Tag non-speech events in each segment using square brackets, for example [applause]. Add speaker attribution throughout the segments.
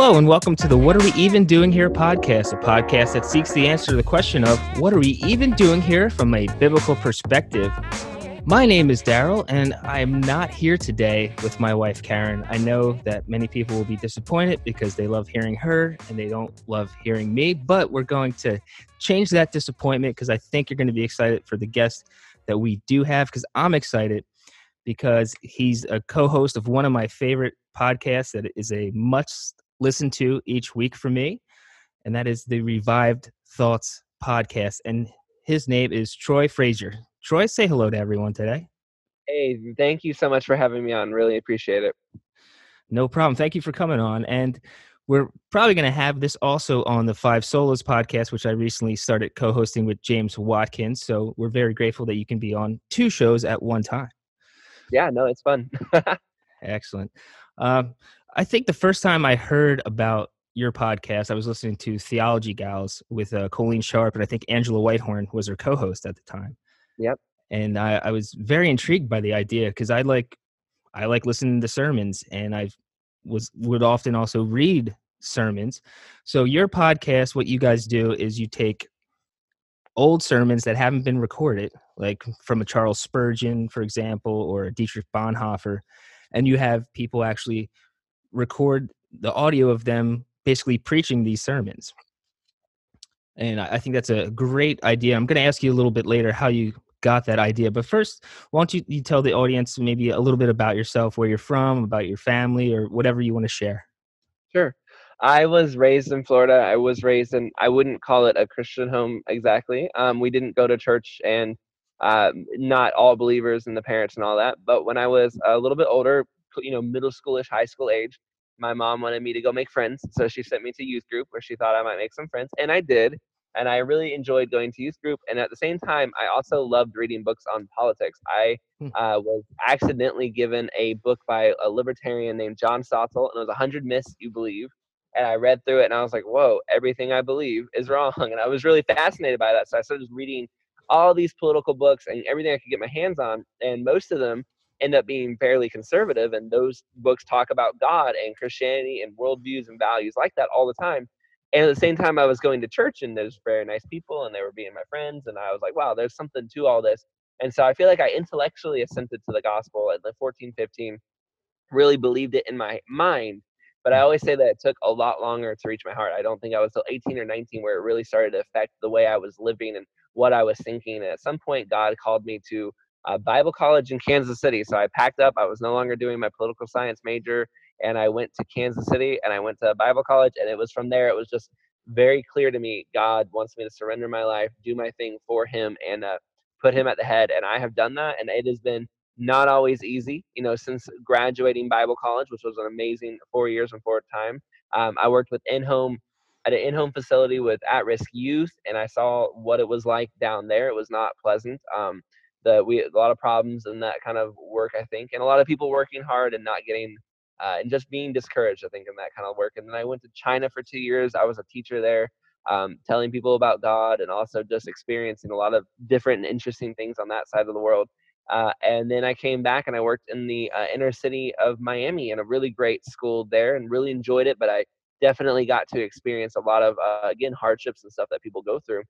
Speaker 1: Hello, and welcome to the What Are We Even Doing Here podcast, a podcast that seeks the answer to the question of what are we even doing here from a biblical perspective. My name is Daryl, and I am not here today with my wife, Karen. I know that many people will be disappointed because they love hearing her and they don't love hearing me, but we're going to change that disappointment because I think you're going to be excited for the guest that we do have because I'm excited because he's a co-host of one of my favorite podcasts that is a much listened to each week for me, and that is the Revived Thoughts podcast. And his name is Troy Frazier. Troy, say hello to everyone today.
Speaker 2: Hey, thank you so much for having me on. Really appreciate it.
Speaker 1: No problem. Thank you for coming on. And we're probably going to have this also on the Five Solas podcast, which I recently started co hosting with James Watkins. So we're very grateful that you can be on two shows at one time
Speaker 2: yeah, no, it's fun. [laughs]
Speaker 1: Excellent. Um, I think the first time I heard about your podcast, I was listening to Theology Gals with uh, Coleen Sharp, and I think Angela Whitehorn was her co-host at the time.
Speaker 2: Yep.
Speaker 1: And I, I was very intrigued by the idea because I like, I like listening to sermons, and I was would often also read sermons. So your podcast, what you guys do is you take old sermons that haven't been recorded, like from a Charles Spurgeon, for example, or a Dietrich Bonhoeffer, and you have people actually record the audio of them basically preaching these sermons. And I think that's a great idea. I'm going to ask you a little bit later how you got that idea. But first, why don't you, you tell the audience maybe a little bit about yourself, where you're from, about your family, or whatever you want to share?
Speaker 2: Sure. I was raised in Florida. I was raised in, I wouldn't call it a Christian home exactly. Um, we didn't go to church and uh, not all believers and the parents and all that. But when I was a little bit older, you know, middle schoolish, high school age, my mom wanted me to go make friends. So she sent me to youth group where she thought I might make some friends. And I did. And I really enjoyed going to youth group. And at the same time, I also loved reading books on politics. I hmm. uh, was accidentally given a book by a libertarian named John Stossel, and it was 100 Myths You Believe and I read through it and I was like, whoa, everything I believe is wrong. [laughs] And I was really fascinated by that. So I started reading all these political books and everything I could get my hands on. And most of them end up being fairly conservative. And those books talk about God and Christianity and worldviews and values like that all the time. And at the same time, I was going to church and there's very nice people and they were being my friends. And I was like, wow, there's something to all this. And so I feel like I intellectually assented to the gospel at the 14, 15, really believed it in my mind but I always say that it took a lot longer to reach my heart. I don't think I was till 18 or 19 where it really started to affect the way I was living and what I was thinking. And at some point, God called me to a Bible college in Kansas City. So I packed up. I was no longer doing my political science major, and I went to Kansas City and I went to Bible college. And it was from there. It was just very clear to me. God wants me to surrender my life, do my thing for Him, and uh, put Him at the head. And I have done that, and it has been not always easy. You know, since graduating Bible college, which was an amazing four years and four time, um, I worked with in-home at an in-home facility with at-risk youth, and I saw what it was like down there. It was not pleasant. Um, the we a lot of problems in that kind of work, I think, and a lot of people working hard and not getting uh, and just being discouraged, I think, in that kind of work. And then I went to China for two years. I was a teacher there, um, telling people about God and also just experiencing a lot of different and interesting things on that side of the world. Uh, and then I came back and I worked in the uh, inner city of Miami in a really great school there and really enjoyed it. But I definitely got to experience a lot of, uh, again, hardships and stuff that people go through.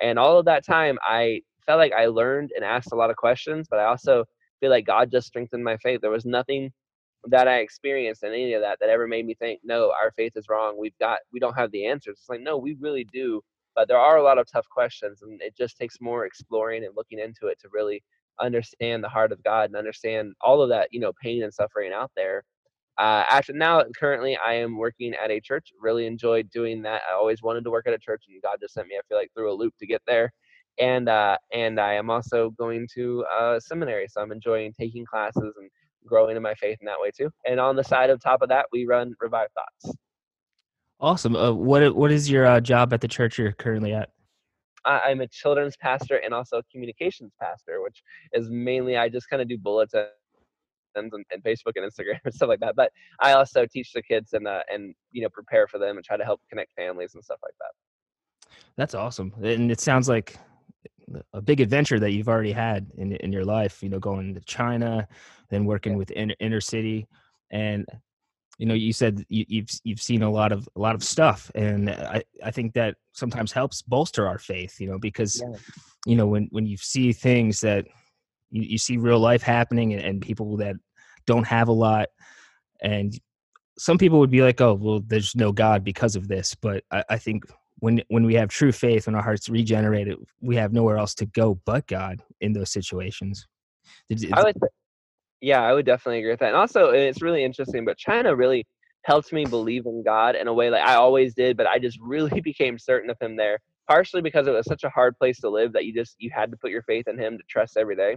Speaker 2: And all of that time, I felt like I learned and asked a lot of questions, but I also feel like God just strengthened my faith. There was nothing that I experienced in any of that that ever made me think, no, our faith is wrong. We've got, we don't have the answers. It's like, no, we really do. But there are a lot of tough questions, and it just takes more exploring and looking into it to really understand the heart of God and understand all of that, you know, pain and suffering out there. Uh, after now, currently, I am working at a church. Really enjoyed doing that. I always wanted to work at a church, and God just sent me. I feel like through a loop to get there. And uh, and I am also going to a seminary, so I'm enjoying taking classes and growing in my faith in that way too. And on the side of top of that, we run Revive Thoughts.
Speaker 1: Awesome. Uh, what what is your uh, job at the church you're currently at?
Speaker 2: I'm a children's pastor and also a communications pastor, which is mainly I just kind of do bulletins and, and, Facebook and Instagram [laughs] and stuff like that. But I also teach the kids and uh, and you know prepare for them and try to help connect families and stuff like that.
Speaker 1: That's awesome, and it sounds like a big adventure that you've already had in in your life. You know, going to China, then working yeah. with inner, inner city, and you know you said you, you've you've seen a lot of a lot of stuff and i i think that sometimes helps bolster our faith you know because
Speaker 2: Yeah.
Speaker 1: you know when when you see things that you, you see real life happening and, and people that don't have a lot and some people would be like oh well there's no god because of this but i, I think when when we have true faith when our hearts regenerated we have nowhere else to go but god in those situations
Speaker 2: I would, yeah, I would definitely agree with that. And also, it's really interesting. But China really helped me believe in God in a way like I always did. But I just really [laughs] became certain of Him there, partially because it was such a hard place to live that you just you had to put your faith in Him to trust every day.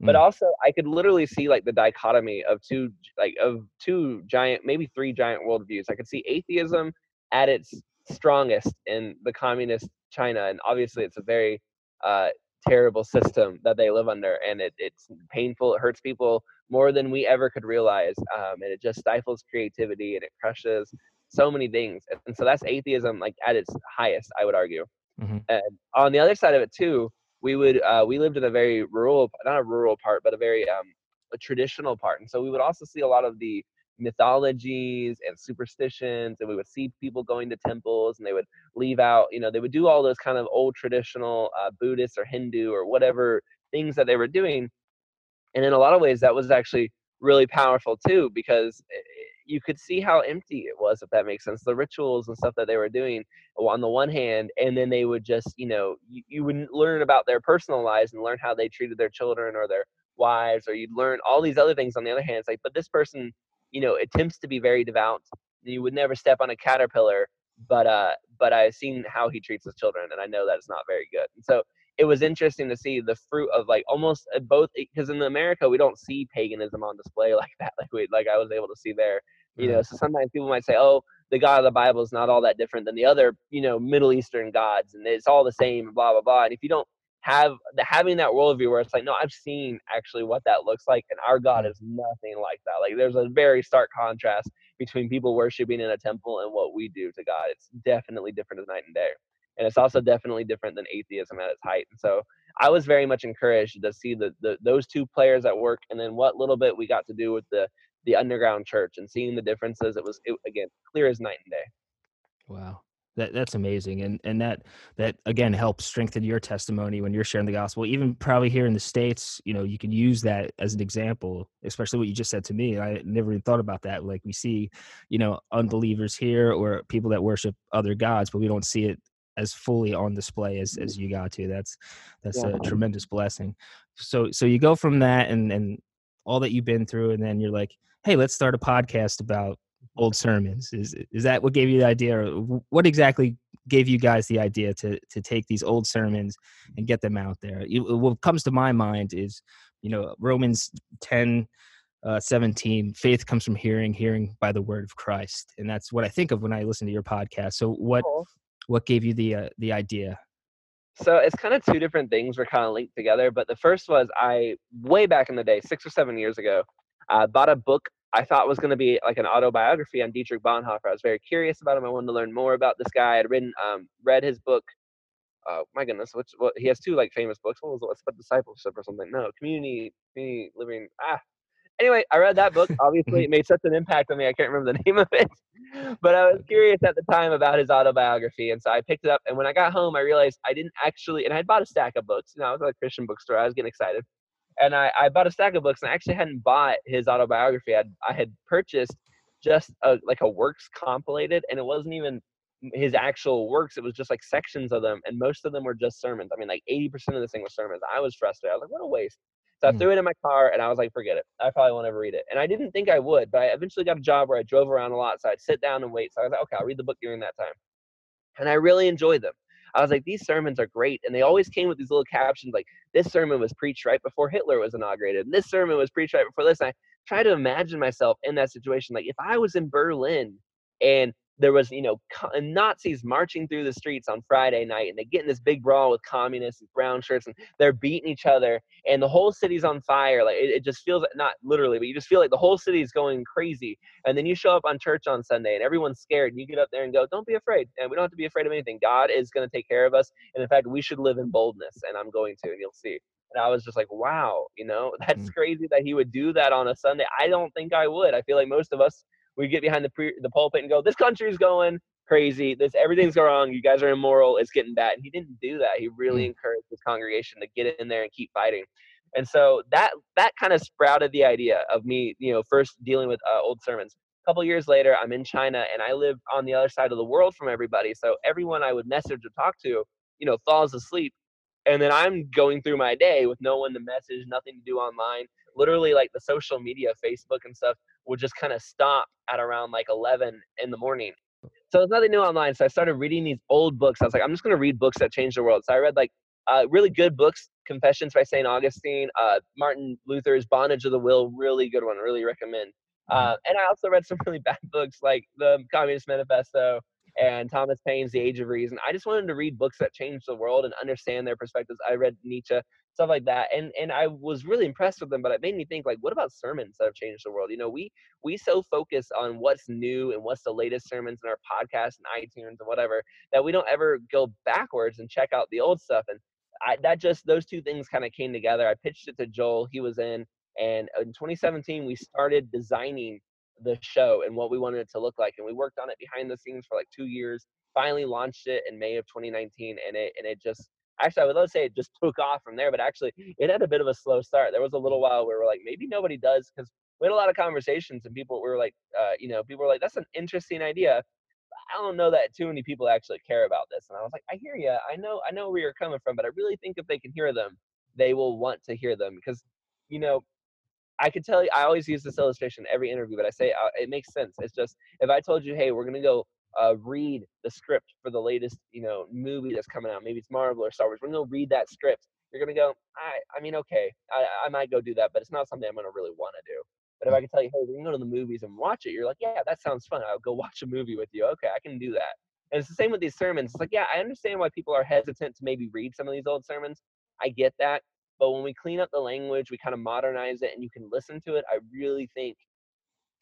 Speaker 2: But
Speaker 1: Mm.
Speaker 2: also, I could literally see like the dichotomy of two like of two giant, maybe three giant worldviews. I could see atheism at its strongest in the communist China, and obviously, it's a very uh, terrible system that they live under and it, it's painful it hurts people more than we ever could realize um, and it just stifles creativity and it crushes so many things and, so that's atheism like at its highest i would argue
Speaker 1: Mhm.
Speaker 2: and on the other side of it too we would uh, we lived in a very rural not a rural part but a very um, a traditional part and so we would also see a lot of the mythologies and superstitions and we would see people going to temples and they would leave out you know they would do all those kind of old traditional uh, buddhist or hindu or whatever things that they were doing and in a lot of ways that was actually really powerful too because eh, you could see how empty it was if that makes sense the rituals and stuff that they were doing on the one hand and then they would just you know you, you would learn about their personal lives and learn how they treated their children or their wives or you'd learn all these other things on the other hand it's like but this person you know attempts to be very devout you would never step on a caterpillar but uh but i've seen how he treats his children and i know that it's not very good. And so it was interesting to see the fruit of like almost uh, both because in america we don't see paganism on display [laughs] like that like we like i was able to see there you know so sometimes people might say oh the god of the bible is not all that different than the other you know middle eastern gods and it's all the same blah blah blah and if you don't have the, having that worldview where it's like no i've seen actually what that looks like and our god mm. is nothing like that. Like there's a very stark contrast between people worshiping in a temple and what we do to god. It's definitely different as night and day and it's also definitely different than atheism at its height and so i was very much encouraged to see the, the those two players at work and then what little bit we got to do with the the underground church and seeing the differences it was it, again clear as night and day.
Speaker 1: Wow. That that's amazing. And and that that again helps strengthen your testimony when you're sharing the gospel. Even probably here in the States, you know, you can use that as an example, especially what you just said to me. I never even thought about that. Like we see, you know, unbelievers here or people that worship other gods, but we don't see it as fully on display as, as you got to. That's that's
Speaker 2: Yeah.
Speaker 1: a tremendous blessing. So so you go from that and and all that you've been through, and then you're like, hey, let's start a podcast about old sermons. Is is that what gave you the idea, or what exactly gave you guys the idea to to take these old sermons and get them out there? You, what comes to my mind is, you know, Romans ten. Uh, 17 faith comes from hearing hearing by the word of christ and that's what i think of when i listen to your podcast so what
Speaker 2: Cool.
Speaker 1: what gave you the uh, the idea
Speaker 2: So it's kind of two different things were kind of linked together. But the first was I way back in the day, six or seven years ago, uh, bought a book I thought was going to be like an autobiography on Dietrich Bonhoeffer. I was very curious about him. I wanted to learn more about this guy. I'd written, um, read his book. Uh, my goodness, which what he has two like famous books. What was it? What's about discipleship or something? No, community, community living. Ah, anyway, I read that book. Obviously, [laughs] it made such an impact on me. I can't remember the [laughs] name of it, but I was curious at the time about his autobiography, and so I picked it up. And when I got home, I realized I didn't actually. And I had bought a stack of books. You know, I was at a Christian bookstore. I was getting excited, and I, I bought a stack of books, and I actually hadn't bought his autobiography. I I had purchased just a, like a works compilated, and it wasn't even his actual works. It was just like sections of them, and most of them were just sermons. I mean, like eighty percent of this thing was sermons. I was frustrated. I was like, what a waste. So I
Speaker 1: Mm.
Speaker 2: threw it in my car and I was like, forget it. I probably won't ever read it. And I didn't think I would, but I eventually got a job where I drove around a lot. So I'd sit down and wait. So I was like, okay, I'll read the book during that time. And I really enjoyed them. I was like, these sermons are great. And they always came with these little captions like, this sermon was preached right before Hitler was inaugurated. And this sermon was preached right before this. And I try to imagine myself in that situation. Like if I was in Berlin and there was, you know, Nazis marching through the streets on Friday night and they get in this big brawl with communists and brown shirts and they're beating each other and the whole city's on fire. Like it, it just feels not literally, but you just feel like the whole city is going crazy. And then you show up on church on Sunday and everyone's scared and you get up there and go, don't be afraid. And we don't have to be afraid of anything. God is going to take care of us. And in fact, we should live in boldness and I'm going to, and you'll see. And I was just like, wow, you know, [laughs] that's
Speaker 1: Mm.
Speaker 2: crazy that he would do that on a Sunday. I don't think I would. I feel like most of us we get behind the pre- the pulpit and go, "This country's going crazy. This everything's going wrong. You guys are immoral. It's getting bad." And he didn't do that. He really mm. encouraged his congregation to get in there and keep fighting. And so that that kind of sprouted the idea of me, you know, first dealing with uh, old sermons. A couple years later, I'm in China and I live on the other side of the world from everybody. So everyone I would message or talk to, you know, falls asleep. And then I'm going through my day with no one to message, nothing to do online. Literally, like the social media, Facebook and stuff, would just kind of stop at around like 11 in the morning. So there's nothing new online. So I started reading these old books. I was like, I'm just going to read books that change the world. So I read like uh, really good books confessions by st augustine uh, martin luther's bondage of the will really good one really recommend uh, and i also read some [laughs] really bad books like the communist manifesto and thomas paine's the age of reason i just wanted to read books that changed the world and understand their perspectives i read nietzsche stuff like that and and i was really impressed with them but it made me think like what about sermons that have changed the world you know we we so focus on what's new and what's the latest sermons in our podcast and itunes and whatever that we don't ever go backwards and check out the old stuff and I, that just those two things kind of came together. I pitched it to Joel. He was in, and in 2017 we started designing the show and what we wanted it to look like, and we worked on it behind the scenes for like two years. Finally launched it in May of 2019, and it and it just actually I would love to say it just [laughs] took off from there, but actually it had a bit of a slow start. There was a little while where we're like maybe nobody does because we had a lot of conversations and people were like, uh, you know, people were like, that's an interesting idea, I don't know that too many people actually care about this. And I was like, I hear you. I know, I know where you're coming from, but I really think if they can hear them, they will want to hear them because, you know, I could tell you, I always use this illustration every interview, but I say uh, it makes sense. It's just if I told you, hey, we're gonna go uh, read the script for the latest, you know, movie that's coming out. Maybe it's Marvel or Star Wars. We're gonna read that script. You're gonna go, I, I mean, okay, I, I might go do that, but it's not something I'm gonna really want to do. But if I can tell you, hey, we can go to the movies and watch it, you're like, yeah, that sounds fun. I'll go watch a movie with you. Okay, I can do that. And it's the same with these sermons. It's like, yeah, I understand why people are hesitant to maybe read some of these old sermons. I get that. But when we clean up the language, we kind of modernize it and you can listen to it, I really think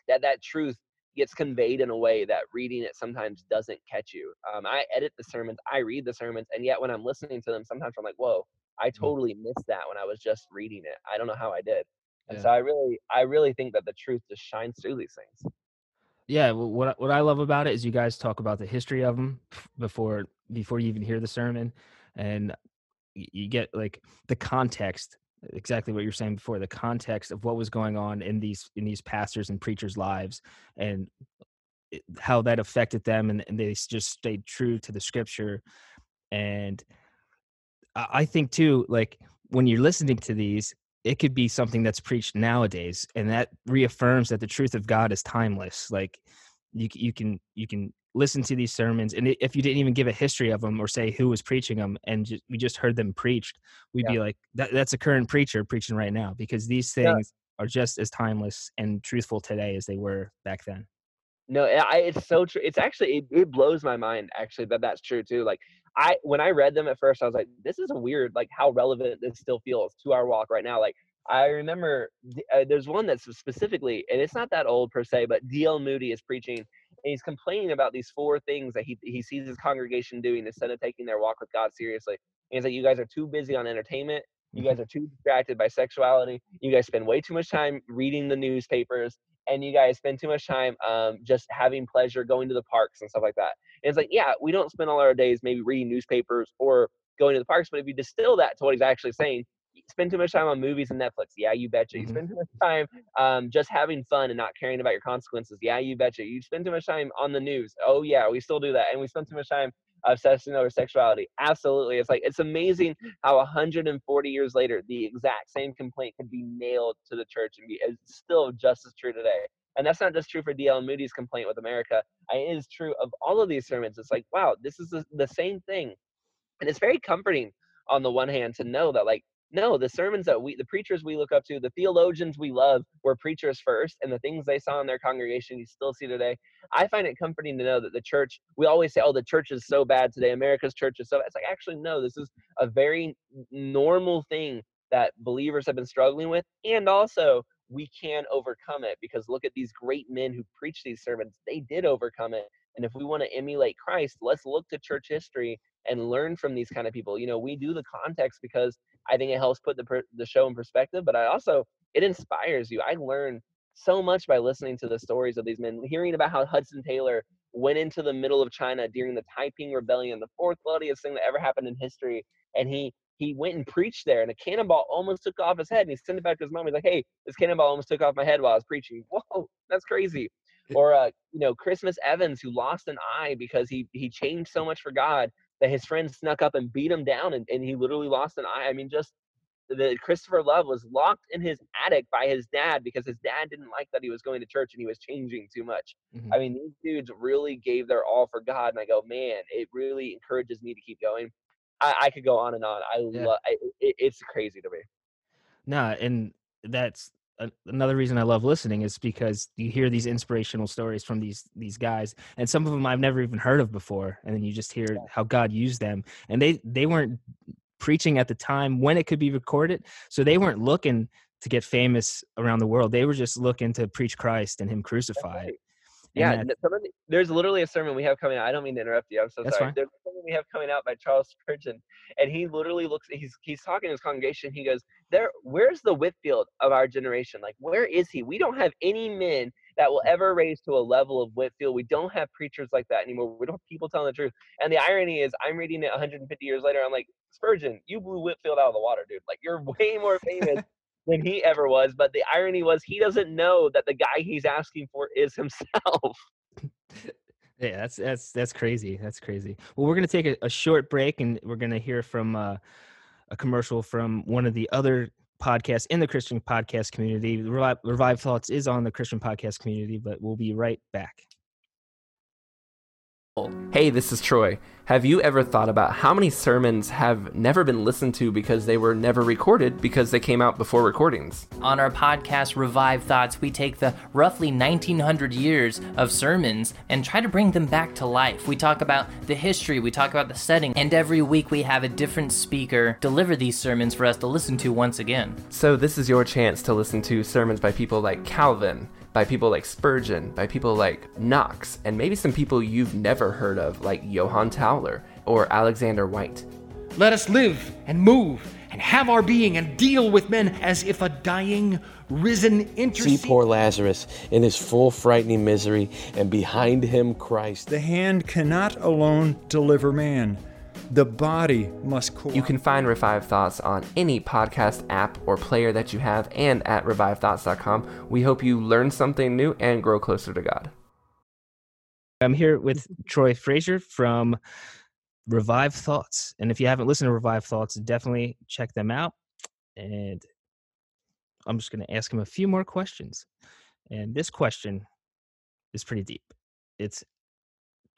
Speaker 2: that that truth gets conveyed in a way that reading it sometimes doesn't catch you. Um, I edit the sermons, I read the sermons, and yet when I'm listening to them, sometimes I'm like, whoa, I mm. totally missed that when I was just reading it. I don't know how I did. And yeah. so I really, I really think that the truth just shines through these things.
Speaker 1: Yeah, what what I love about it is you guys talk about the history of them before before you even hear the sermon, and you get like the context exactly what you're saying before the context of what was going on in these in these pastors and preachers lives and how that affected them and, and they just stayed true to the scripture. And i think too like when you're listening to these it could be something that's preached nowadays and that reaffirms that the truth of god is timeless. Like you, you can you can listen to these sermons and if you didn't even give a history of them or say who was preaching them and just, we just heard them preached we'd yeah. be like that, that's a current preacher preaching right now because these things yeah. are just as timeless and truthful today as they were back then
Speaker 2: no I, it's so true it's actually it, it blows my mind actually that that's true too like I when I read them at first, I was like, this is a weird, like how relevant this still feels to our walk right now. Like I remember uh, there's one that's specifically, and it's not that old per se, but D.L. Moody is preaching, and he's complaining about these four things that he he sees his congregation doing instead of taking their walk with God seriously. And he's like, you guys are too busy on entertainment. You guys mm-hmm. are too distracted by sexuality. You guys spend way too much time reading the newspapers, and you guys spend too much time um, just having pleasure, going to the parks and stuff like that. And it's like, yeah, we don't spend all our days maybe reading newspapers or going to the parks, but if you distill that to what he's actually saying, spend too much time on movies and Netflix. Yeah, you betcha. You mm-hmm. spend too much time um, just having fun and not caring about your consequences. Yeah, you betcha. You spend too much time on the news. Oh yeah, we still do that, and we spend too much time obsessing over sexuality. Absolutely, it's like it's amazing how 140 years later, the exact same complaint could be nailed to the church and be it's still just as true today. And that's not just true for D.L. Moody's complaint with America. It is true of all of these sermons. It's like, wow, this is the, the same thing. And it's very comforting on the one hand to know that, like, no, the sermons that we, the preachers we look up to, the theologians we love were preachers first, and the things they saw in their congregation you still see today. I find it comforting to know that the church, we always say, oh, the church is so bad today. America's church is so bad. It's like, actually, no, this is a very normal thing that believers have been struggling with. And also, we can overcome it because look at these great men who preach these sermons. They did overcome it. And if we want to emulate Christ, let's look to church history and learn from these kind of people. You know, we do the context because I think it helps put the the show in perspective, but I also it inspires you. I learn so much by listening to the stories of these men, hearing about how Hudson Taylor went into the middle of China during the Taiping Rebellion, the fourth bloodiest thing that ever happened in history, and he he went and preached there, and a cannonball almost took off his head, and he sent it back to his mom. He's like, "Hey, this cannonball almost took off my head while I was preaching." Whoa, that's crazy. [laughs] Or uh, you know, Christmas Evans who lost an eye because he he changed so much for God that his friends snuck up and beat him down, and, and he literally lost an eye. I mean, just the Christopher Love was locked in his attic by his dad because his dad didn't like that he was going to church and he was changing too much. Mm-hmm. I mean, these dudes really gave their all for God, and I go, man, it really encourages me to keep going. I, I could go on and on. I yeah. love it, it's crazy to me.
Speaker 1: No, and that's another reason I love listening is because you hear these inspirational stories from these these guys, and some of them I've never even heard of before, and then you just hear how God used them, and they they weren't preaching at the time when it could be recorded, so they weren't looking to get famous around the world. They were just looking to preach Christ and Him crucified
Speaker 2: yeah, there's literally a sermon we have coming out. I don't mean to interrupt you. I'm so sorry. Fine. There's a sermon we have coming out by Charles Spurgeon, and he literally looks. He's he's talking to his congregation. He goes, "There, where's the Whitefield of our generation? Like, where is he? We don't have any men that will ever raise to a level of Whitefield. We don't have preachers like that anymore. We don't have people telling the truth. And the irony is, I'm reading it 150 years later. I'm like, Spurgeon, you blew Whitefield out of the water, dude. Like, you're [laughs] way more famous than he ever was. But the irony was he doesn't know that the guy he's asking for is himself. [laughs]
Speaker 1: Yeah, that's that's that's crazy. That's crazy. Well, we're gonna take a, a short break, and we're gonna hear from uh, a commercial from one of the other podcasts in the Christian podcast community. Revive, Revive Thoughts is on the Christian podcast community, but we'll be right back.
Speaker 3: Hey, this is Troy. Have you ever thought about how many sermons have never been listened to because they were never recorded because they came out before recordings?
Speaker 4: On our podcast, Revive Thoughts, we take the roughly 1900 years of sermons and try to bring them back to life. We talk about the history, we talk about the setting, and every week we have a different speaker deliver these sermons for us to listen to once again.
Speaker 3: So, this is your chance to listen to sermons by people like Calvin by people like Spurgeon, by people like Knox, and maybe some people you've never heard of, like Johann Tauler or Alexander Whyte.
Speaker 5: Let us live and move and have our being and deal with men as if a dying, risen intercede.
Speaker 6: See poor Lazarus in his full frightening misery, and behind him Christ.
Speaker 7: The hand cannot alone deliver man the body must
Speaker 3: cooperate. You can find Revive Thoughts on any podcast app or player that you have and at revivethoughts.com. We hope you learn something new and grow closer to God.
Speaker 1: I'm here with Troy Frazier from Revive Thoughts. And if you haven't listened to Revive Thoughts, definitely check them out. And I'm just going to ask him a few more questions. And this question is pretty deep. It's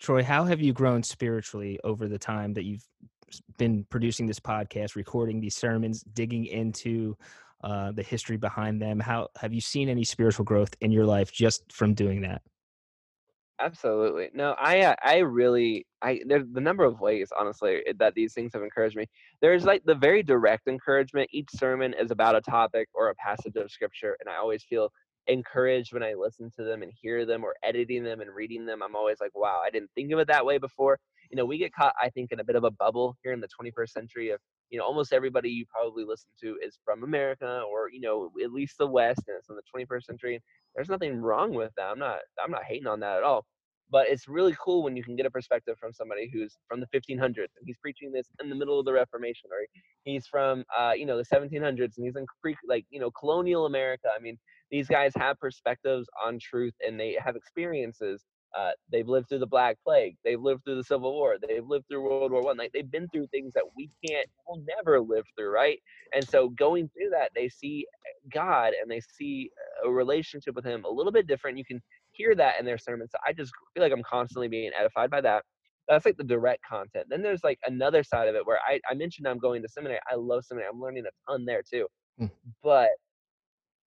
Speaker 1: Troy, how have you grown spiritually over the time that you've been producing this podcast, recording these sermons, digging into uh, the history behind them? How have you seen any spiritual growth in your life just from doing that?
Speaker 2: Absolutely. No, I uh, I really I there's the number of ways honestly that these things have encouraged me. There's like the very direct encouragement. Each sermon is about a topic or a passage of scripture, and I always feel encouraged when I listen to them and hear them or editing them and reading them. I'm always like, wow, I didn't think of it that way before. You know, we get caught, I think, in a bit of a bubble here in the 21st century of, you know, almost everybody you probably listen to is from America or, you know, at least the West and it's in the 21st century. There's nothing wrong with that. I'm not, I'm not hating on that at all. But it's really cool when you can get a perspective from somebody who's from the 1500s and he's preaching this in the middle of the Reformation, or he's from, uh, you know, the 1700s and he's in pre, like, you know, colonial America. I mean, these guys have perspectives on truth and they have experiences. Uh, they've lived through the Black Plague. They've lived through the Civil War. They've lived through World War One. Like they've been through things that we can't, we'll never live through, right? And so going through that, they see God and they see a relationship with Him a little bit different. You can hear that in their sermons. So I just feel like I'm constantly being edified by that. That's like the direct content. Then there's like another side of it where I, I mentioned I'm going to seminary. I love seminary. I'm learning a ton there too. Mm. But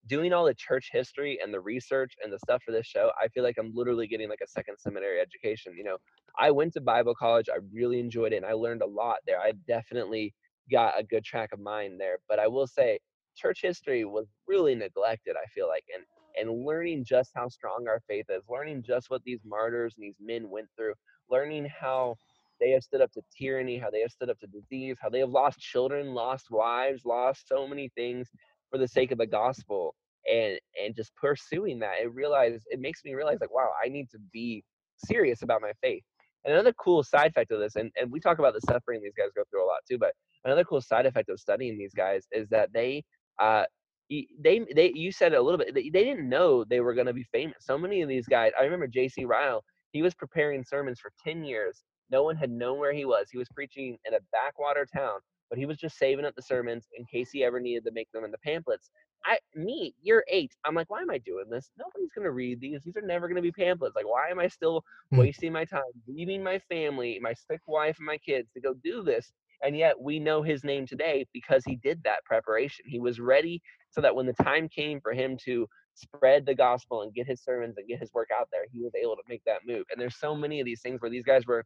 Speaker 2: doing all the church history and the research and the stuff for this show, I feel like I'm literally getting like a second seminary education. You know, I went to Bible college, I really enjoyed it, and I learned a lot there. I definitely got a good track of mind there. But I will say, church history was really neglected, I feel like. And and learning just how strong our faith is, learning just what these martyrs and these men went through, learning how they have stood up to tyranny, how they have stood up to disease, how they have lost children, lost wives, lost so many things for the sake of the gospel and and just pursuing that it realize it makes me realize like wow i need to be serious about my faith. And another cool side effect of this and, and we talk about the suffering these guys go through a lot too but another cool side effect of studying these guys is that they uh they they you said a little bit they, they didn't know they were going to be famous. So many of these guys i remember jc ryle he was preparing sermons for 10 years. No one had known where he was. He was preaching in a backwater town but he was just saving up the sermons in case he ever needed to make them into pamphlets I me year eight, I'm like, why am I doing this? Nobody's gonna read these. These are never gonna be pamphlets. Like, why am I still
Speaker 1: Hmm.
Speaker 2: wasting my time, leaving my family, my sick wife, and my kids to go do this? And yet we know his name today because he did that preparation. He was ready so that when the time came for him to spread the gospel and get his sermons and get his work out there, he was able to make that move. And there's so many of these things where these guys were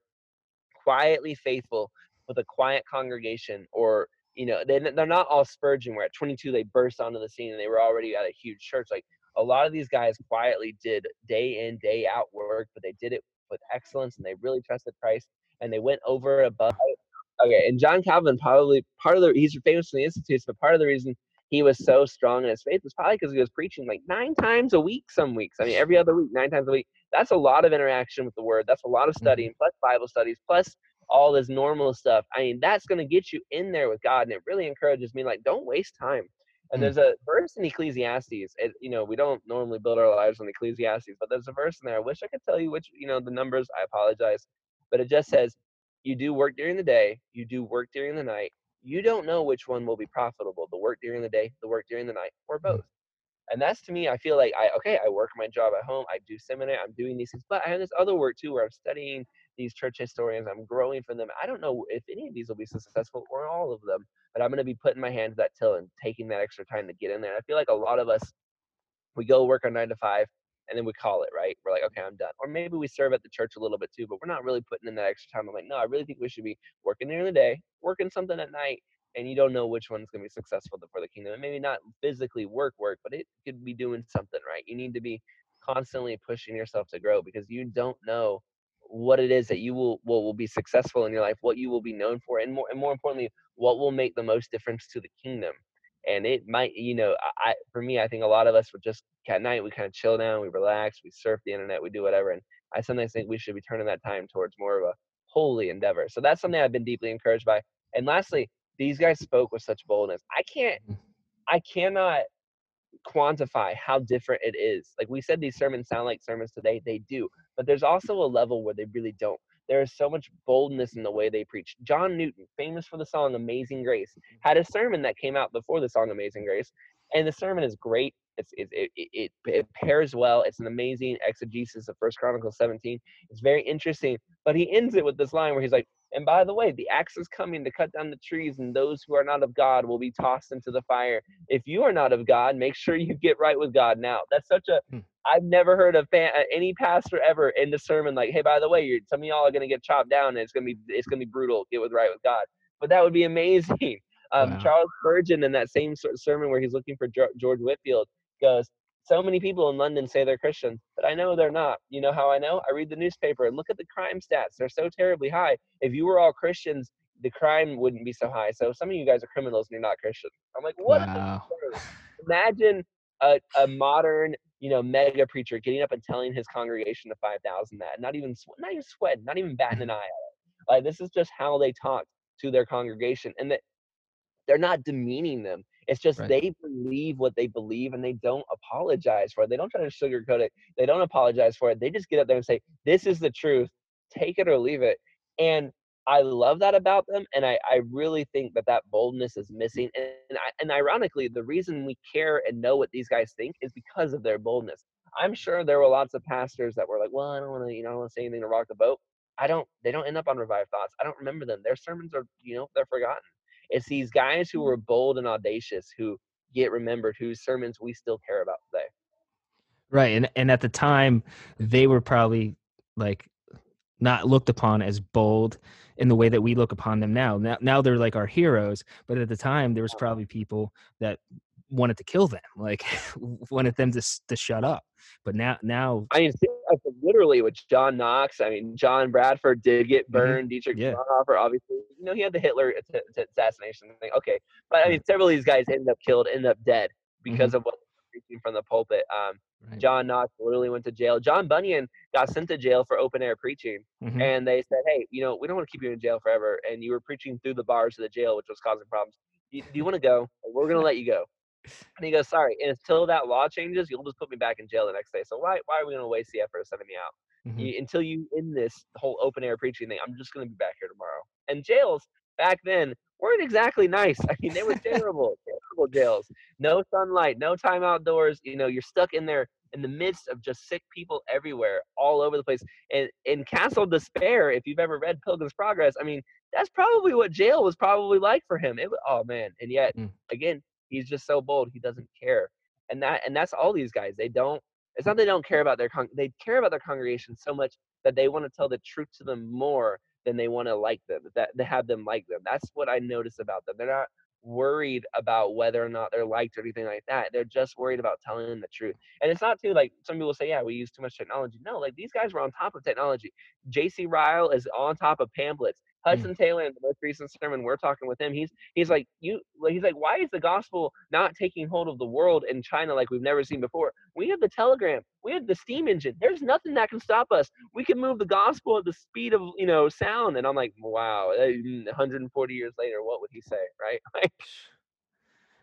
Speaker 2: quietly faithful with a quiet congregation or you know they, they're not all spurgeon where at 22 they burst onto the scene and they were already at a huge church like a lot of these guys quietly did day in day out work but they did it with excellence and they really trusted christ and they went over and above. Okay and john calvin probably part of the he's famous for the institutes but part of the reason he was so strong in his faith was probably because he was preaching like nine times a week some weeks i mean every other week nine times a week. That's a lot of interaction with the word that's a lot of studying mm-hmm. plus bible studies plus all this normal stuff. I mean, that's going to get you in there with God. And it really encourages me, like, don't waste time. And
Speaker 1: Mm.
Speaker 2: there's a verse in Ecclesiastes. It, you know, we don't normally build our lives on Ecclesiastes, but there's a verse in there. I wish I could tell you which, you know, the numbers. I apologize. But it just says, you do work during the day, you do work during the night. You don't know which one will be profitable the work during the day, the work during the night, or both. And that's to me, I feel like I okay, I work my job at home, I do seminary, I'm doing these things, but I have this other work too where I'm studying these church historians, I'm growing from them. I don't know if any of these will be successful or all of them, but I'm gonna be putting my hand to that till and taking that extra time to get in there. I feel like a lot of us we go work our nine to five and then we call it, right? We're like, okay, I'm done. Or maybe we serve at the church a little bit too, but we're not really putting in that extra time. I'm like, no, I really think we should be working during the day, working something at night, and you don't know which one's going to be successful for the kingdom. And maybe not physically work work, but it could be doing something right. You need to be constantly pushing yourself to grow because you don't know what it is that you will will, will be successful in your life, what you will be known for, and more and more importantly, what will make the most difference to the kingdom. And it might, you know, I for me, I think a lot of us would just at night we kind of chill down, we relax, we surf the internet, we do whatever. And I sometimes think we should be turning that time towards more of a holy endeavor. So that's something I've been deeply encouraged by. And lastly, these guys spoke with such boldness. I can't, mm. I cannot quantify how different it is. Like we said, these sermons sound like sermons today. They do, but there's also a level where they really don't. There is so much boldness in the way they preach. John Newton, famous for the song "Amazing Grace," mm-hmm. had a sermon that came out before the song "Amazing Grace," and the sermon is great. It's, it, it, it, it pairs well. It's an amazing exegesis of First Chronicles 17. It's very interesting, but he ends it with this line where he's like, and by the way, the axe is coming to cut down the trees, and those who are not of God will be tossed into the fire. If you are not of God, make sure you get right with God now. That's such a
Speaker 1: Hmm.
Speaker 2: I've never heard of fan, any pastor ever in the sermon like, hey, by the way, you're, some of y'all are gonna get chopped down, and it's gonna be it's gonna be brutal. Get with right with God. But that would be amazing. [laughs] Um,
Speaker 1: Wow.
Speaker 2: Charles Spurgeon in that same sermon where he's looking for George Whitefield goes, so many people in London say they're Christian, but I know they're not. You know how I know? I read the newspaper and look at the crime stats. They're so terribly high. If you were all Christians, the crime wouldn't be so high. So some of you guys are criminals and you're not Christian. I'm like, what?
Speaker 1: Wow.
Speaker 2: Imagine a, a modern, you know, mega preacher getting up and telling his congregation of 5,000 that, not even, not even sweating, not even batting an eye at it. Like, this is just how they talk to their congregation. And that they're not demeaning them. It's just
Speaker 1: Right.
Speaker 2: they believe what they believe and they don't apologize for it. They don't try to sugarcoat it. They don't apologize for it. They just get up there and say, This is the truth. Take it or leave it. And I love that about them. And I, I really think that that boldness is missing. And, and, I, and ironically, the reason we care and know what these guys think is because of their boldness. I'm sure there were lots of pastors that were like, Well, I don't want to, you know, I don't want to say anything to rock the boat. I don't, they don't end up on revived thoughts. I don't remember them. Their sermons are, you know, they're forgotten. It's these guys who mm-hmm. were bold and audacious who get remembered, whose sermons we still care about today.
Speaker 1: Right. And and at the time they were probably like not looked upon as bold in the way that we look upon them now. Now now they're like our heroes, but at the time there was probably people that wanted to kill them, like [laughs] wanted them to to shut up. But now now
Speaker 2: I mean, like, literally with John Knox. I mean, John Bradford did get
Speaker 1: Mhm.
Speaker 2: burned. Dietrich
Speaker 1: Yeah.
Speaker 2: Bonhoeffer, obviously, you know, he had the Hitler att- att- assassination thing. Okay, but I mean, several of these guys ended up killed, ended up dead because of what they preaching from the pulpit. Um,
Speaker 1: Right.
Speaker 2: John Knox literally went to jail. John Bunyan got sent to jail for open air preaching,
Speaker 1: Mhm.
Speaker 2: and they said, "Hey, you know, we don't want to keep you in jail forever, and you were preaching through the bars of the jail, which was causing problems. You, do you want to go? We're gonna [laughs] let you go." And he goes, "Sorry, and until that law changes, you'll just put me back in jail the next day. So why why are we gonna waste the effort of sending me out?
Speaker 1: Mhm.
Speaker 2: You, until you in this whole open air preaching thing, I'm just gonna be back here tomorrow." And jails back then weren't exactly nice. [laughs] I mean, they were terrible, terrible jails. No sunlight, no time outdoors. You know, you're stuck in there in the midst of just sick people everywhere, all over the place. And in Castle Despair, if you've ever read Pilgrim's Progress, I mean, that's probably what jail was probably like for him. It, wa- oh man, and yet
Speaker 1: Mm.
Speaker 2: again, he's just so bold. He doesn't care, and that and that's all these guys. They don't. It's not they don't care mm-hmm. about their con- they care about their congregation so much that they want to tell the truth to them more than they want to like them. That they have them like them. That's what I notice about them. They're not worried about whether or not they're liked or anything like that. They're just worried about telling them the truth. And it's not too like some people say, yeah, we use too much technology. No, like these guys were on top of technology. JC Ryle is on top of pamphlets. Hudson Taylor in the most recent sermon we're talking with him. He's he's like you. He's like, why is the gospel not taking hold of the world in China like we've never seen before? We have the telegram. We have the steam engine. There's nothing that can stop us. We can move the gospel at the speed of you know sound. And I'm like, wow. eh, mm, 140 years later, what would he say, right? [laughs] Like,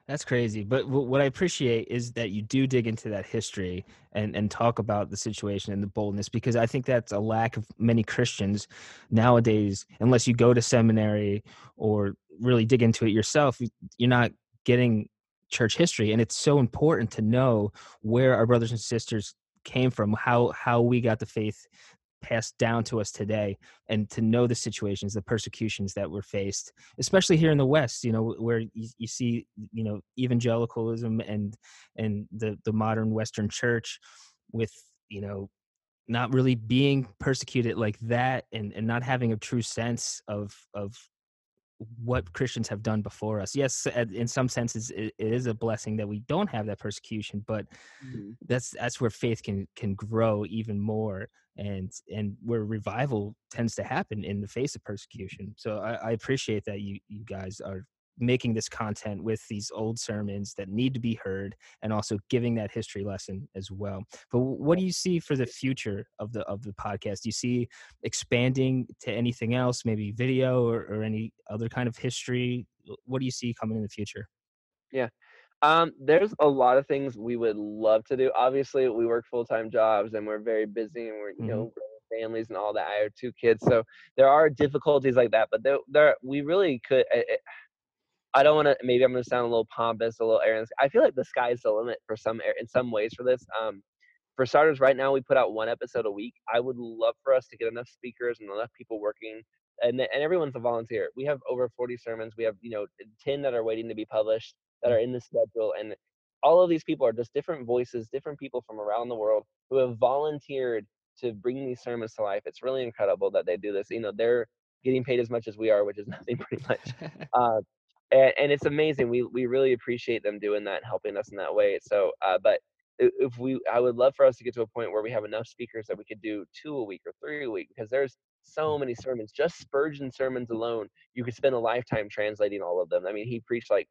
Speaker 1: That's crazy. But w- what I appreciate is that you do dig into that history and, and talk about the situation and the boldness because I think that's a lack of many Christians nowadays. Unless you go to seminary or really dig into it yourself, you're not getting church history. And it's so important to know where our brothers and sisters came from, how how we got the faith passed down to us today, and to know the situations, the persecutions that were faced especially here in the west you know where you, you see you know evangelicalism and and the the modern western church with you know not really being persecuted like that and and not having a true sense of of what Christians have done before us. Yes, in some senses, it, it is a blessing that we don't have that persecution, but mm-hmm. that's that's where faith can can grow even more, and and where revival tends to happen in the face of persecution. So I, I appreciate that you you guys are making this content with these old sermons that need to be heard and also giving that history lesson as well. But what do you see for the future of the of the podcast? Do you see expanding to anything else maybe video or, or any other kind of history? What do you see coming in the future
Speaker 2: Um, there's a lot of things we would love to do. Obviously, we work full time jobs and we're very busy and we're you know growing families and all that. I have two kids, so there are difficulties like that. But there, there we really could. I, I- I don't want to. Maybe I'm going to sound a little pompous, a little arrogant. I feel like the sky's the limit for some ar- in some ways for this. Um, for starters, right now we put out one episode a week. I would love for us to get enough speakers and enough people working, and and everyone's a volunteer. We have over 40 sermons. We have you know 10 that are waiting to be published that are in the schedule, and all of these people are just different voices, different people from around the world who have volunteered to bring these sermons to life. It's really incredible that they do this. You know, they're getting paid as much as we are, which is [laughs] nothing pretty much [laughs] uh, and, and it's amazing. We we really appreciate them doing that, and helping us in that way. So, uh, but if we, I would love for us to get to a point where we have enough speakers that we could do two a week or three a week, because there's so many sermons. Just Spurgeon sermons alone, you could spend a lifetime translating all of them. I mean, he preached like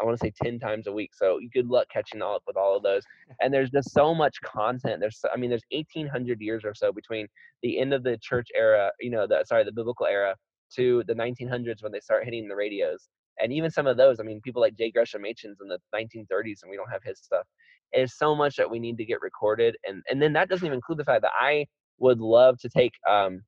Speaker 2: I want to say 10 times a week. So good luck catching all up with all of those. [laughs] And there's just so much content. There's, I mean, there's 1800 years or so between the end of the church era, you know, the, sorry, the biblical era to the 1900s when they start hitting the radios. And even some of those, I mean, people like J. Gresham Machen's in the 1930s and we don't have his stuff. There's so much that we need to get recorded. And, and then that doesn't even include the fact that I would love to take, um,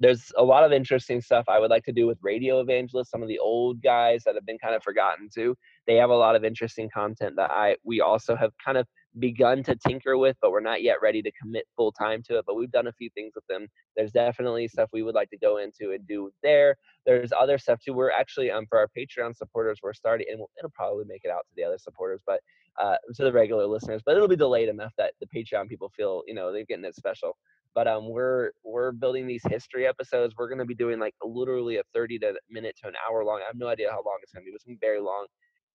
Speaker 2: there's a lot of interesting stuff I would like to do with radio evangelists, some of the old guys that have been kind of forgotten too. They have a lot of interesting content that I we also have kind of begun to tinker with, but we're not yet ready to commit full time to it. But we've done a few things with them. There's definitely stuff we would like to go into and do there. There's other stuff too. We're actually um for our Patreon supporters, we're starting and it'll probably make it out to the other supporters, but uh to the regular listeners, but it'll be delayed enough that the Patreon people feel, you know, they're getting it special but um we're we're building these history episodes we're going to be doing like literally a 30 to minute to an hour long i have no idea how long it's going to be it's going to be very long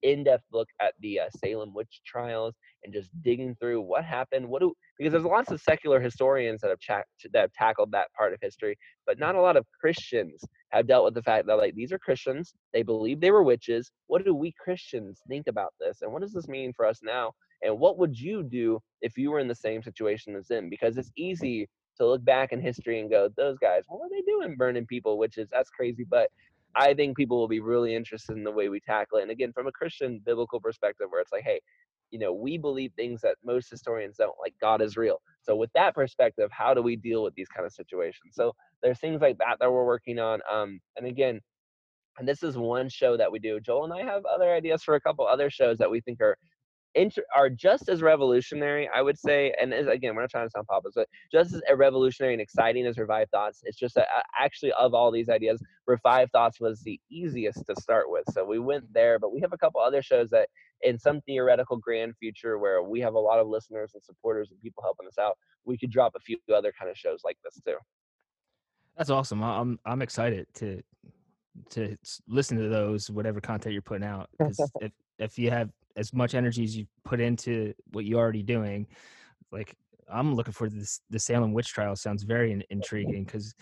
Speaker 2: in-depth look at the uh, salem witch trials and just digging through what happened what do because there's lots of secular historians that have cha- that have tackled that part of history but not a lot of christians have dealt with the fact that like these are christians they believe they were witches what do we christians think about this and what does this mean for us now and what would you do if you were in the same situation as them because it's easy to look back in history and go those guys what were they doing burning people? which is that's crazy but i think people will be really interested in the way we tackle it and again from a christian biblical perspective where it's like hey you know we believe things that most historians don't like god is real. So with that perspective how do we deal with these kind of situations? So there's things like that that we're working on um and again and this is one show that we do. Joel and i have other ideas for a couple other shows that we think are inter- are just as revolutionary, I would say. And as, again, we're not trying to sound pompous, but just as revolutionary and exciting as Revive Thoughts. It's just that uh, actually of all these ideas, Revive Thoughts was the easiest to start with. So we went there, but we have a couple other shows that in some theoretical grand future where we have a lot of listeners and supporters and people helping us out, we could drop a few other kind of shows like this too.
Speaker 1: That's awesome. I'm I'm excited to to listen to those whatever content you're putting out [laughs] if if you have as much energy as you put into what you're already doing like i'm looking for this the salem witch trial sounds very in, intriguing because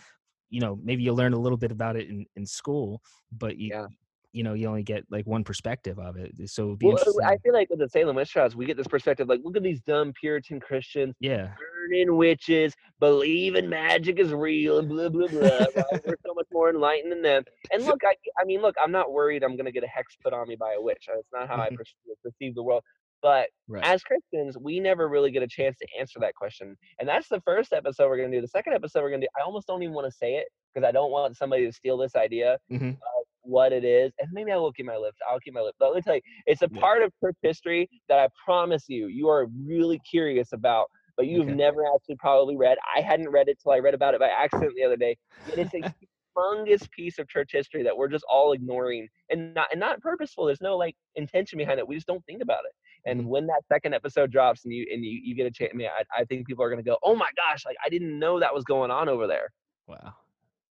Speaker 1: you know maybe you learn a little bit about it in, in school but you yeah. you know you only get like one perspective of it so
Speaker 2: well, i feel like with the salem witch trials we get this perspective like look at these dumb puritan christians
Speaker 1: yeah
Speaker 2: burning witches believing magic is real and blah blah blah right? we're so much more enlightened than them and look I, I mean look i'm not worried i'm going to get a hex put on me by a witch that's not how i perceive, perceive the world but right. as Christians, we never really get a chance to answer that question. And that's the first episode we're going to do. The second episode we're going to do, I almost don't even want to say it because I don't want somebody to steal this idea mm-hmm. of what it is. And maybe I will keep my lips. I'll keep my lips. But let me tell you, it's a yeah. part of church history that I promise you, you are really curious about but you've okay. never actually probably read. I hadn't read it till I read about it by accident the other day. it's a humongous piece of church history that we're just all ignoring and not and not purposeful. There's no like intention behind it. We just don't think about it. And mm-hmm. when that second episode drops and you and you, you get a chance, I mean, I, I think people are gonna go, oh my gosh, like I didn't know that was going on over there.
Speaker 1: Wow.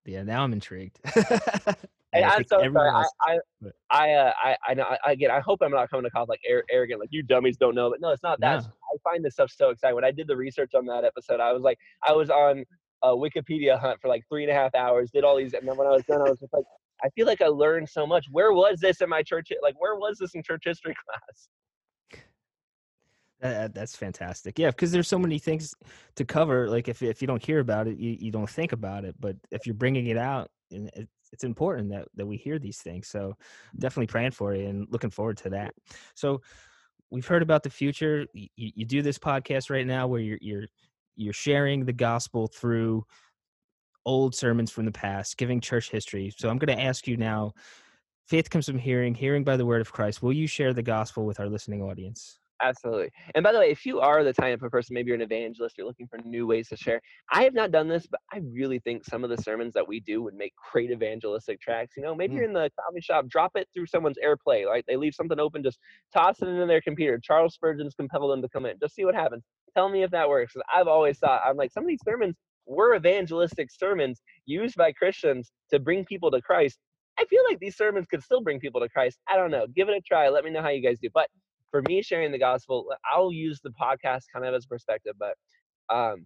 Speaker 1: Yeah, now I'm intrigued. [laughs]
Speaker 2: And I'm so sorry. I, I, I, uh, I, I, know, I, again, I hope I'm not coming across like arrogant, like you dummies don't know. But no, it's not that. No. I find this stuff so exciting. When I did the research on that episode, I was like, I was on a Wikipedia hunt for like three and a half hours, did all these, and then when I was done, I was just like, I feel like I learned so much. Where was this in my church? Like, where was this in church history [laughs] class?
Speaker 1: That, that's fantastic. Yeah, because there's so many things to cover. Like if if you don't hear about it, you, you don't think about it. But if you're bringing it out, and it, it's important that that we hear these things. So mm-hmm. definitely praying for you and looking forward to that. So we've heard about the future. You, you do this podcast right now where you're you're you're sharing the gospel through old sermons from the past, giving church history. So I'm going to ask you now. Faith comes from hearing, hearing by the word of Christ. Will you share the gospel with our listening audience?
Speaker 2: Absolutely. And by the way, if you are the type of person, maybe you're an evangelist, you're looking for new ways to share. I have not done this, but I really think some of the sermons that we do would make great evangelistic tracks. You know, maybe mm. you're in the coffee shop, drop it through someone's AirPlay. Like they leave something open, just toss it into their computer. Charles Spurgeon's compelled them to come in. Just see what happens. Tell me if that works. I've always thought I'm like some of these sermons were evangelistic sermons used by Christians to bring people to Christ. I feel like these sermons could still bring people to Christ. I don't know. Give it a try. Let me know how you guys do. But for me sharing the gospel, I'll use the podcast kind of as perspective, but um,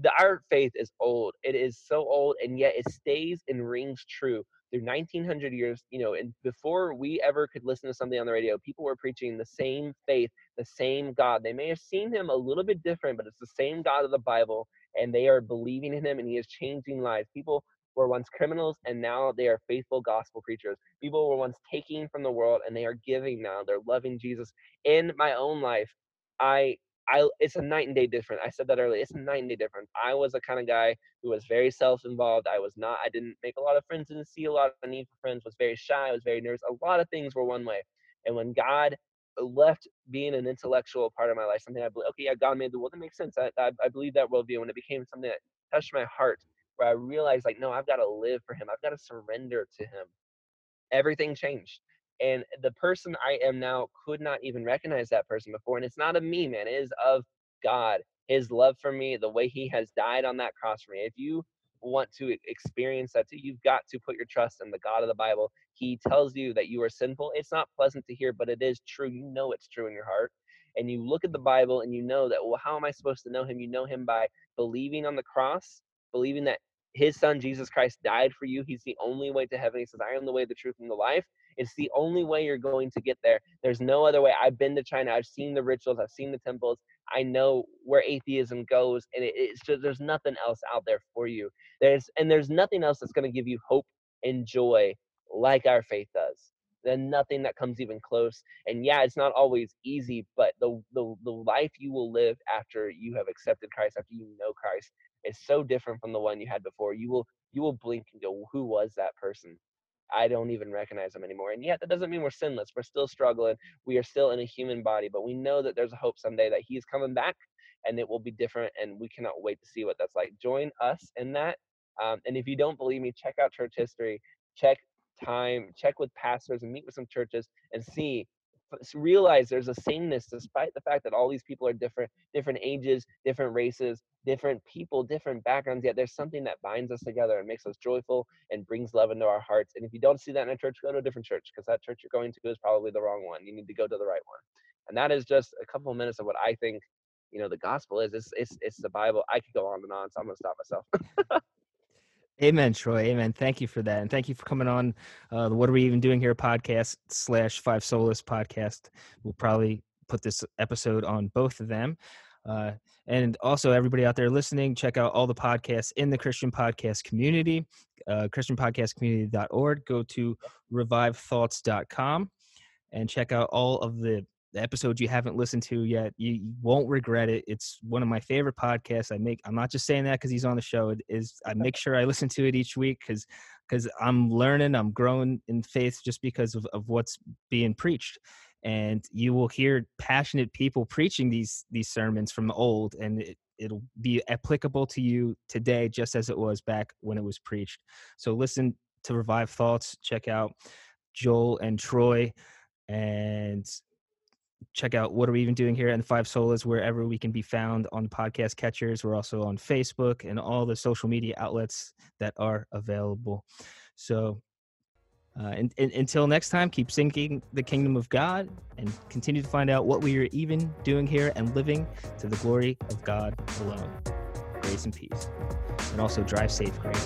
Speaker 2: the our faith is old. It is so old, and yet it stays and rings true through 1900 years. You know, and before we ever could listen to something on the radio, people were preaching the same faith, the same God. They may have seen him a little bit different, but it's the same God of the Bible, and they are believing in him, and he is changing lives. People were once criminals and now they are faithful gospel preachers. People were once taking from the world and they are giving now. They're loving Jesus. In my own life, I I it's a night and day different. I said that earlier. It's a night and day different. I was the kind of guy who was very self-involved. I was not I didn't make a lot of friends, didn't see a lot of need for friends, was very shy, I was very nervous. A lot of things were one way. And when God left being an intellectual part of my life, something I believe, okay, yeah, God made the world. That makes sense. I, I, I believe that worldview. And it became something that touched my heart where I realized like, no, I've got to live for him. I've got to surrender to him. Everything changed. And the person I am now could not even recognize that person before. And it's not of me, man. It is of God, his love for me, the way he has died on that cross for me. If you want to experience that too, you've got to put your trust in the God of the Bible. He tells you that you are sinful. It's not pleasant to hear, but it is true. You know it's true in your heart. And you look at the Bible and you know that, well, how am I supposed to know him? You know him by believing on the cross believing that his son Jesus Christ died for you. He's the only way to heaven. He says, I am the way, the truth, and the life. It's the only way you're going to get there. There's no other way. I've been to China. I've seen the rituals. I've seen the temples. I know where atheism goes, and it, it's just there's nothing else out there for you. There's and there's nothing else that's going to give you hope and joy like our faith does. Then nothing that comes even close. And yeah, it's not always easy, but the, the the life you will live after you have accepted Christ, after you know Christ, is so different from the one you had before. You will you will blink and go, "Who was that person?" I don't even recognize them anymore. And yet, that doesn't mean we're sinless. We're still struggling. We are still in a human body, but we know that there's a hope someday that He's coming back and it will be different. And we cannot wait to see what that's like. Join us in that. Um, and if you don't believe me, check out church history, check time, check with pastors, and meet with some churches and see realize there's a sameness despite the fact that all these people are different different ages different races different people different backgrounds yet there's something that binds us together and makes us joyful and brings love into our hearts and if you don't see that in a church go to a different church because that church you're going to is probably the wrong one you need to go to the right one and that is just a couple of minutes of what i think you know the gospel is it's it's, it's the bible i could go on and on so i'm to stop myself [laughs]
Speaker 1: Amen, Troy. Amen. Thank you for that. And thank you for coming on uh, the What Are We Even Doing Here podcast slash Five Solas podcast. We'll probably put this episode on both of them. Uh, and also, everybody out there listening, check out all the podcasts in the Christian podcast community, uh, ChristianPodcastCommunity.org. Go to revivethoughts.com and check out all of the the episode you haven't listened to yet you, you, won't regret it. It's one of my favorite podcasts. I make i'm not just saying that because he's on the show it is i [laughs] make sure i listen to it each week because because i'm learning i'm growing in faith just because of, of what's being preached. And you will hear passionate people preaching these these sermons from the old and it, it'll be applicable to you today just as it was back when it was preached. So listen to revive thoughts check out joel and troy and check out what are we even doing here and five solas wherever we can be found on podcast catchers. We're also on facebook and all the social media outlets that are available. So uh, and, and, until next time keep sinking the kingdom of god and continue to find out what we are even doing here and living to the glory of god alone. Grace and peace. And also drive safe Grady.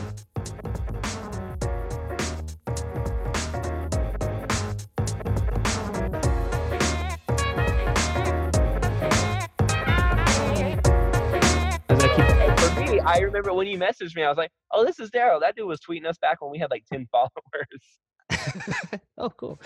Speaker 2: I remember when you messaged me, I was like, "Oh, this is Daryl. That dude was tweeting us back when we had like ten [laughs] followers." [laughs]
Speaker 1: oh, cool.